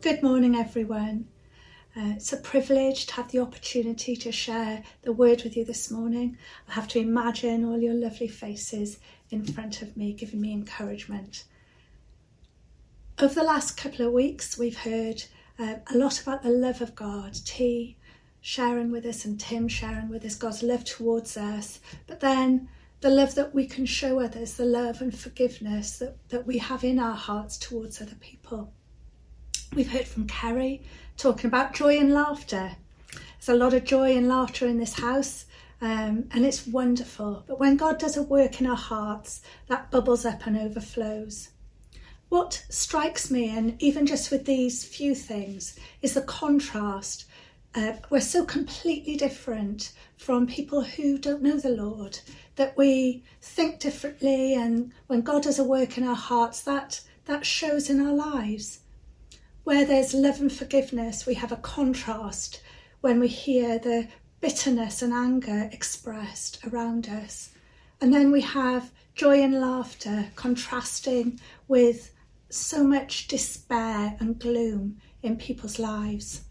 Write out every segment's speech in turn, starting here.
Good morning, everyone. Uh, it's a privilege to have the opportunity to share the word with you this morning. I have to imagine all your lovely faces in front of me, giving me encouragement. Over the last couple of weeks, we've heard uh, a lot about the love of God. T sharing with us and Tim sharing with us God's love towards us, but then the love that we can show others, the love and forgiveness that, that we have in our hearts towards other people. We've heard from Kerry talking about joy and laughter. There's a lot of joy and laughter in this house, um, and it's wonderful. But when God does a work in our hearts, that bubbles up and overflows. What strikes me, and even just with these few things, is the contrast. Uh, we're so completely different from people who don't know the Lord that we think differently, and when God does a work in our hearts, that that shows in our lives. Where there's love and forgiveness, we have a contrast when we hear the bitterness and anger expressed around us. And then we have joy and laughter contrasting with so much despair and gloom in people's lives.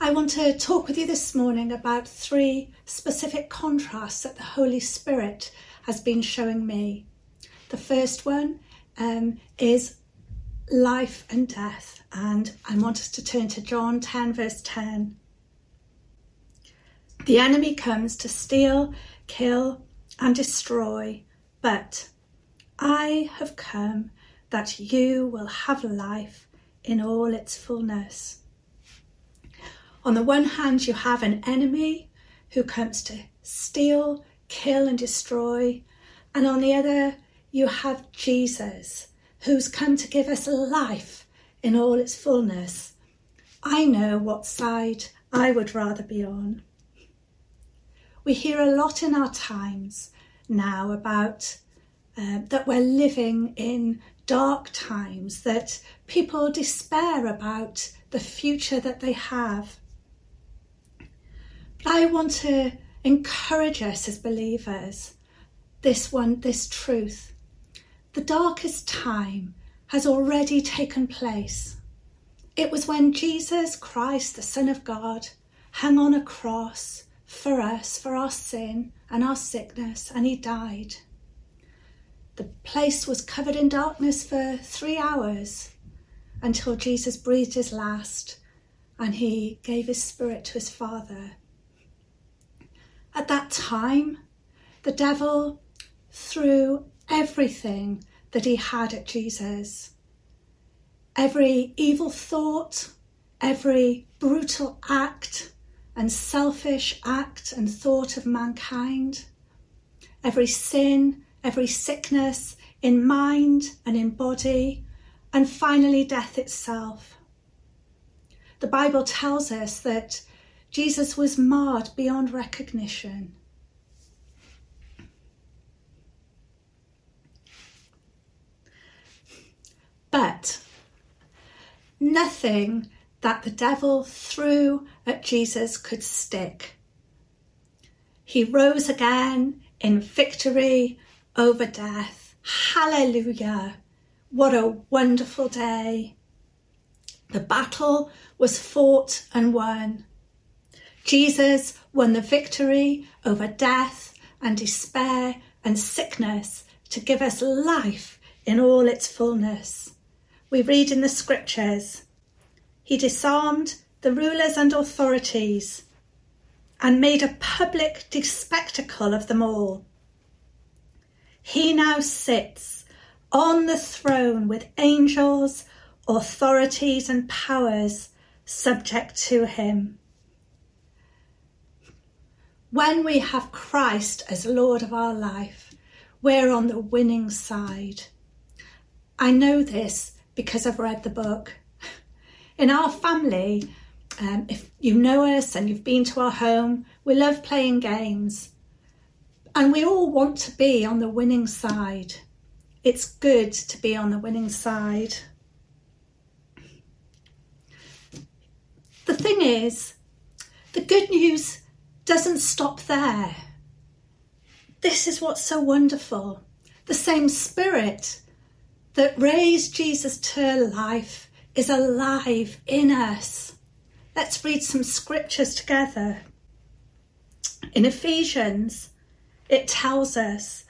I want to talk with you this morning about three specific contrasts that the Holy Spirit has been showing me. The first one um, is life and death. And I want us to turn to John 10, verse 10. The enemy comes to steal, kill, and destroy, but I have come that you will have life in all its fullness. On the one hand, you have an enemy who comes to steal, kill, and destroy, and on the other, you have Jesus who's come to give us life in all its fullness. I know what side I would rather be on. We hear a lot in our times now about uh, that we're living in dark times, that people despair about the future that they have. But I want to encourage us as believers this one, this truth the darkest time has already taken place. It was when Jesus Christ, the Son of God, hung on a cross for us, for our sin and our sickness, and he died. The place was covered in darkness for three hours until Jesus breathed his last and he gave his spirit to his Father. At that time, the devil threw everything that he had at Jesus. Every evil thought, every brutal act and selfish act and thought of mankind, every sin, every sickness in mind and in body, and finally death itself. The Bible tells us that Jesus was marred beyond recognition. But nothing that the devil threw at Jesus could stick. He rose again in victory over death. Hallelujah! What a wonderful day. The battle was fought and won. Jesus won the victory over death and despair and sickness to give us life in all its fullness we read in the scriptures He disarmed the rulers and authorities and made a public spectacle of them all. He now sits on the throne with angels, authorities, and powers subject to him. When we have Christ as Lord of our life, we're on the winning side. I know this because I've read the book. In our family, um, if you know us and you've been to our home, we love playing games. And we all want to be on the winning side. It's good to be on the winning side. The thing is, the good news doesn't stop there. This is what's so wonderful. The same spirit that raised Jesus to life is alive in us. Let's read some scriptures together. In Ephesians, it tells us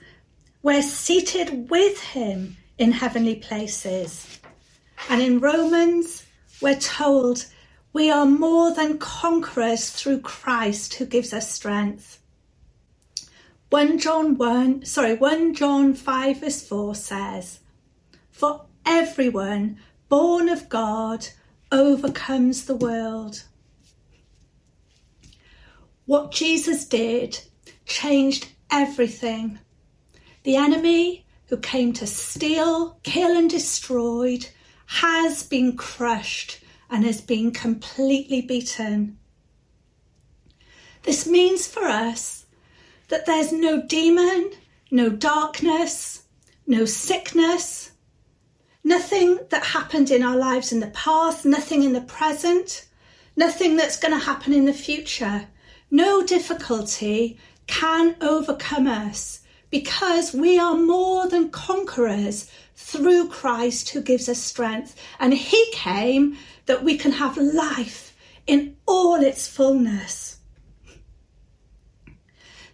we're seated with him in heavenly places. And in Romans, we're told we are more than conquerors through Christ who gives us strength. 1 John 1, sorry, 1 John 5 verse 4 says, For everyone born of God overcomes the world. What Jesus did changed everything. The enemy who came to steal, kill, and destroy has been crushed and has been completely beaten. This means for us that there's no demon, no darkness, no sickness, nothing that happened in our lives in the past, nothing in the present, nothing that's going to happen in the future. No difficulty can overcome us because we are more than conquerors through Christ who gives us strength. And He came that we can have life in all its fullness.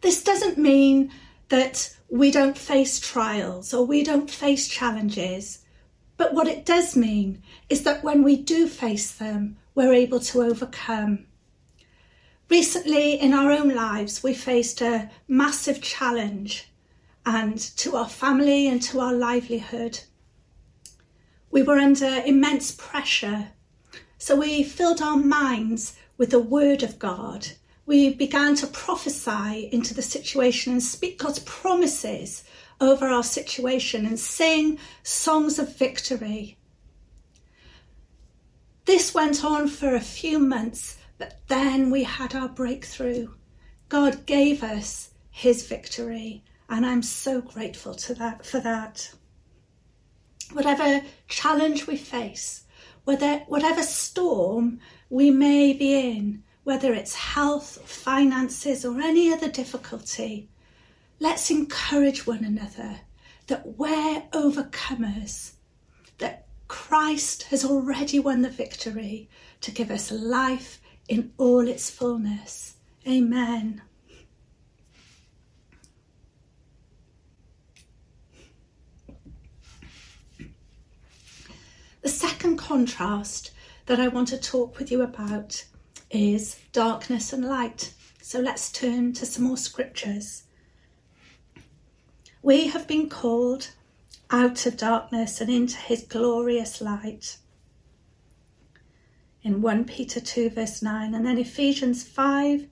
This doesn't mean that we don't face trials or we don't face challenges. But what it does mean is that when we do face them, we're able to overcome. Recently, in our own lives, we faced a massive challenge and to our family and to our livelihood. We were under immense pressure, so we filled our minds with the Word of God. We began to prophesy into the situation and speak God's promises over our situation and sing songs of victory. This went on for a few months but then we had our breakthrough. God gave us his victory, and I'm so grateful to that for that. Whatever challenge we face, whether whatever storm we may be in, whether it's health, finances, or any other difficulty, let's encourage one another that we're overcomers, that Christ has already won the victory to give us life in all its fullness. Amen. The second contrast that I want to talk with you about is darkness and light. So let's turn to some more scriptures. We have been called out of darkness and into his glorious light in 1 Peter 2, verse 9. And then Ephesians 5,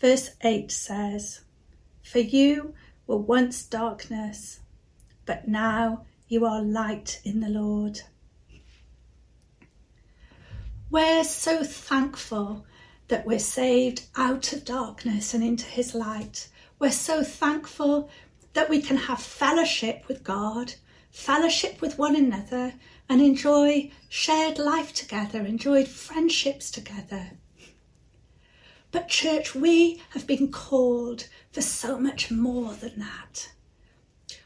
verse 8 says, For you were once darkness, but now you are light in the Lord. We're so thankful that we're saved out of darkness and into his light. We're so thankful that we can have fellowship with God, fellowship with one another, and enjoy shared life together, enjoyed friendships together. But, church, we have been called for so much more than that.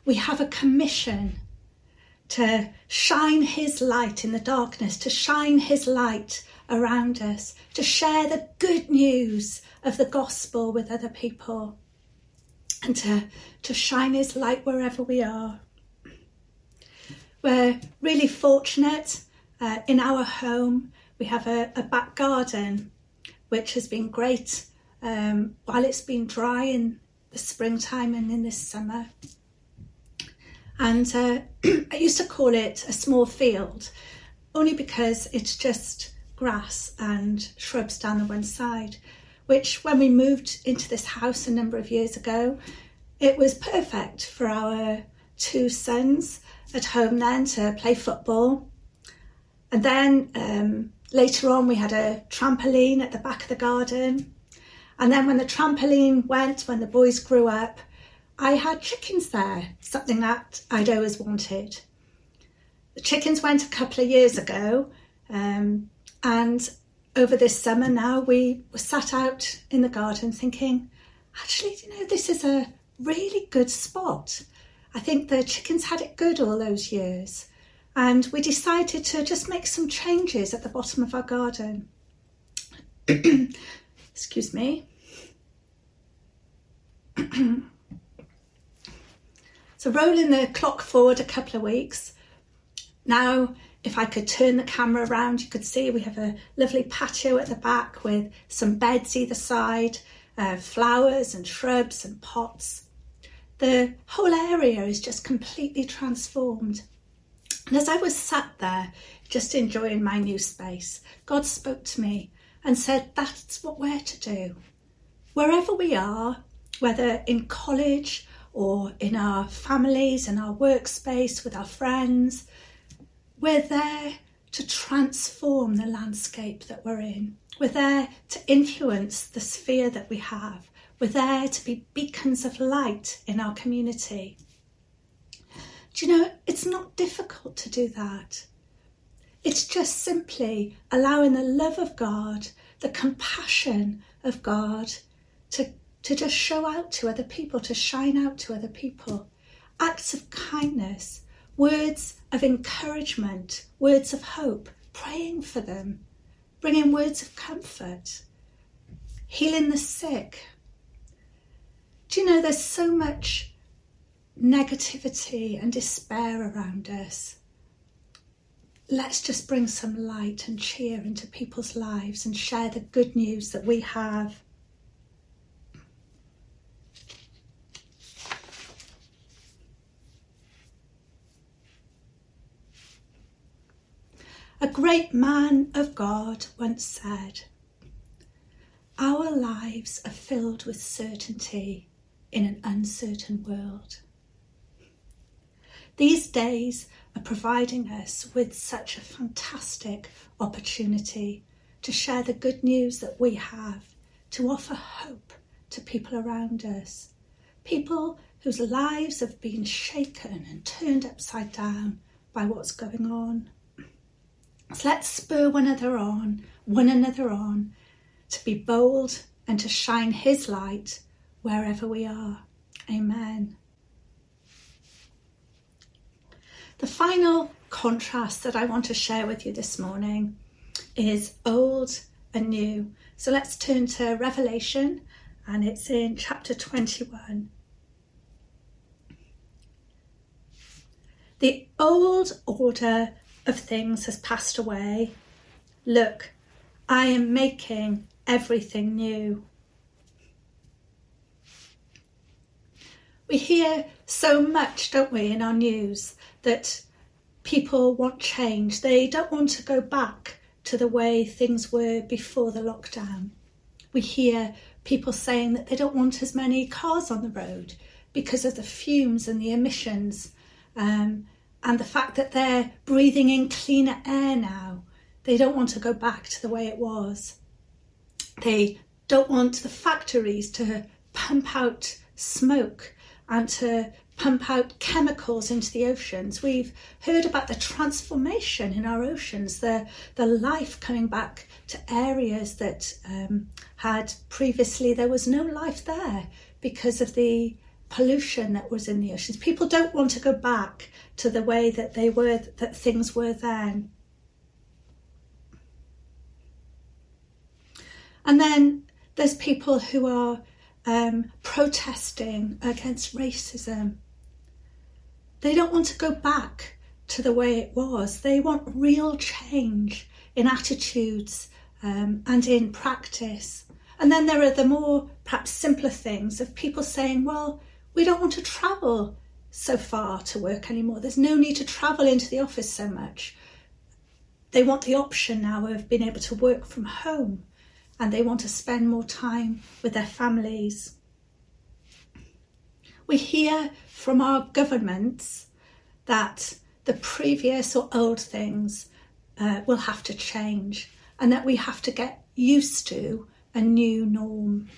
We have a commission to shine His light in the darkness, to shine His light around us, to share the good news of the gospel with other people, and to, to shine His light wherever we are. We're really fortunate uh, in our home. We have a, a, back garden, which has been great um, while it's been dry in the springtime and in this summer. And uh, I used to call it a small field, only because it's just grass and shrubs down the one side. Which, when we moved into this house a number of years ago, it was perfect for our two sons at home then to play football. And then um, later on, we had a trampoline at the back of the garden. And then when the trampoline went, when the boys grew up, I had chickens there, something that I'd always wanted. The chickens went a couple of years ago, um, and over this summer now we were sat out in the garden thinking, actually, you know, this is a really good spot. I think the chickens had it good all those years. and we decided to just make some changes at the bottom of our garden. Excuse me. so, rolling the clock forward a couple of weeks. Now, if I could turn the camera around, you could see we have a lovely patio at the back with some beds either side, uh, flowers and shrubs and pots. The whole area is just completely transformed. And as I was sat there, just enjoying my new space, God spoke to me and said, That's what we're to do. Wherever we are, whether in college or in our families, in our workspace, with our friends, we're there to transform the landscape that we're in. We're there to influence the sphere that we have. We're there to be beacons of light in our community. Do you know, it's not difficult to do that. It's just simply allowing the love of God, the compassion of God to, to just show out to other people, to shine out to other people. Acts of kindness, words of encouragement, words of hope, praying for them, bringing words of comfort, healing the sick. Do you know there's so much negativity and despair around us? let's just bring some light and cheer into people's lives and share the good news that we have. A great man of God once said, Our lives are filled with certainty in an uncertain world. These days are providing us with such a fantastic opportunity to share the good news that we have, to offer hope to people around us, people whose lives have been shaken and turned upside down by what's going on. So let's spur one another on, one another on, to be bold and to shine His light wherever we are. Amen. The final contrast that I want to share with you this morning is old and new. So let's turn to Revelation and it's in chapter 21. The old order of things has passed away. Look, I am making everything new. We hear so much, don't we, in our news that people want change. They don't want to go back to the way things were before the lockdown. We hear people saying that they don't want as many cars on the road because of the fumes and the emissions um, and the fact that they're breathing in cleaner air now. They don't want to go back to the way it was. They don't want the factories to pump out smoke and to pump out chemicals into the oceans. We've heard about the transformation in our oceans, the, the life coming back to areas that um, had previously there was no life there because of the pollution that was in the oceans. People don't want to go back to the way that they were, that things were then. And then there's people who are um, protesting against racism. They don't want to go back to the way it was. They want real change in attitudes um, and in practice. And then there are the more perhaps simpler things of people saying, well, we don't want to travel so far to work anymore. There's no need to travel into the office so much. They want the option now of being able to work from home and they want to spend more time with their families. We hear from our governments that the previous or old things uh, will have to change and that we have to get used to a new norm.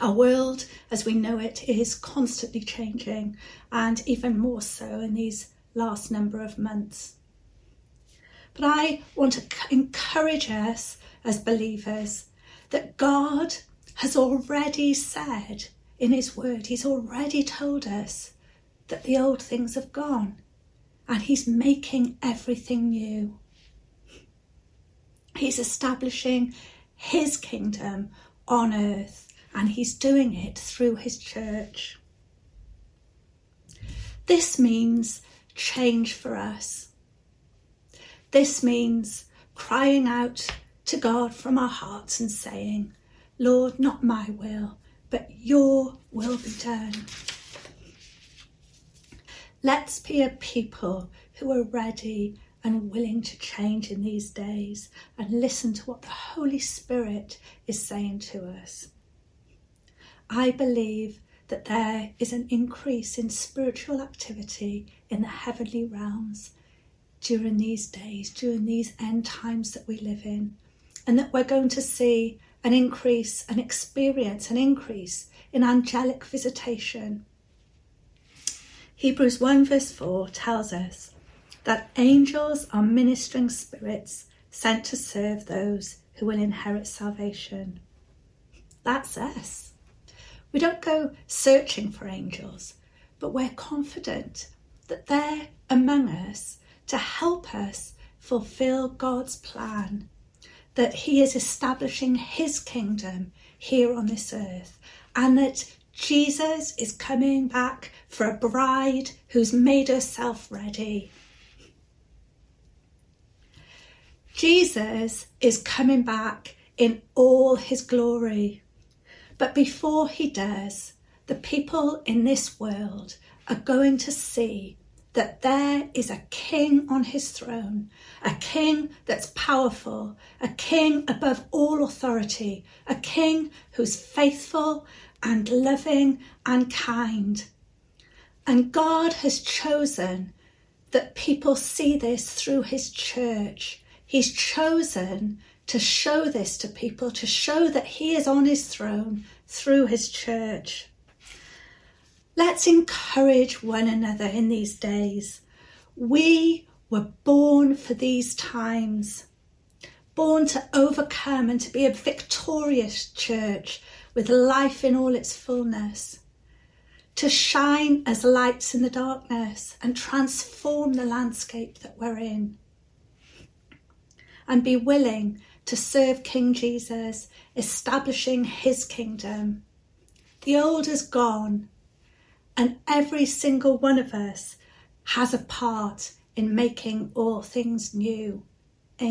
Our world, as we know it, is constantly changing, and even more so in these last number of months. But I want to encourage us as believers that God has already said in His Word, He's already told us that the old things have gone. and He's making everything new. He's establishing His kingdom on earth, and He's doing it through His church. This means change for us. This means crying out to God from our hearts and saying, Lord, not my will, but your will be done. Let's be a people who are ready and willing to change in these days and listen to what the Holy Spirit is saying to us. I believe that there is an increase in spiritual activity in the heavenly realms during these days, during these end times that we live in, and that we're going to see an increase, an experience, an increase in angelic visitation Hebrews 1 verse 4 tells us that angels are ministering spirits sent to serve those who will inherit salvation. That's us. We don't go searching for angels, but we're confident that they're among us to help us fulfill God's plan, that He is establishing His kingdom here on this earth, and that Jesus is coming back for a bride who's made herself ready. Jesus is coming back in all his glory. But before he does, the people in this world are going to see that there is a king on his throne, a king that's powerful, a king above all authority, a king who's faithful and loving and kind. And God has chosen that people see this through his church. He's chosen to show this to people, to show that he is on his throne through his church. Let's encourage one another in these days. We were born for these times, born to overcome and to be a victorious church with life in all its fullness, to shine as lights in the darkness and transform the landscape that we're in, and be willing to serve King Jesus, establishing his kingdom. The old is gone, and every single one of us has a part in making all things new.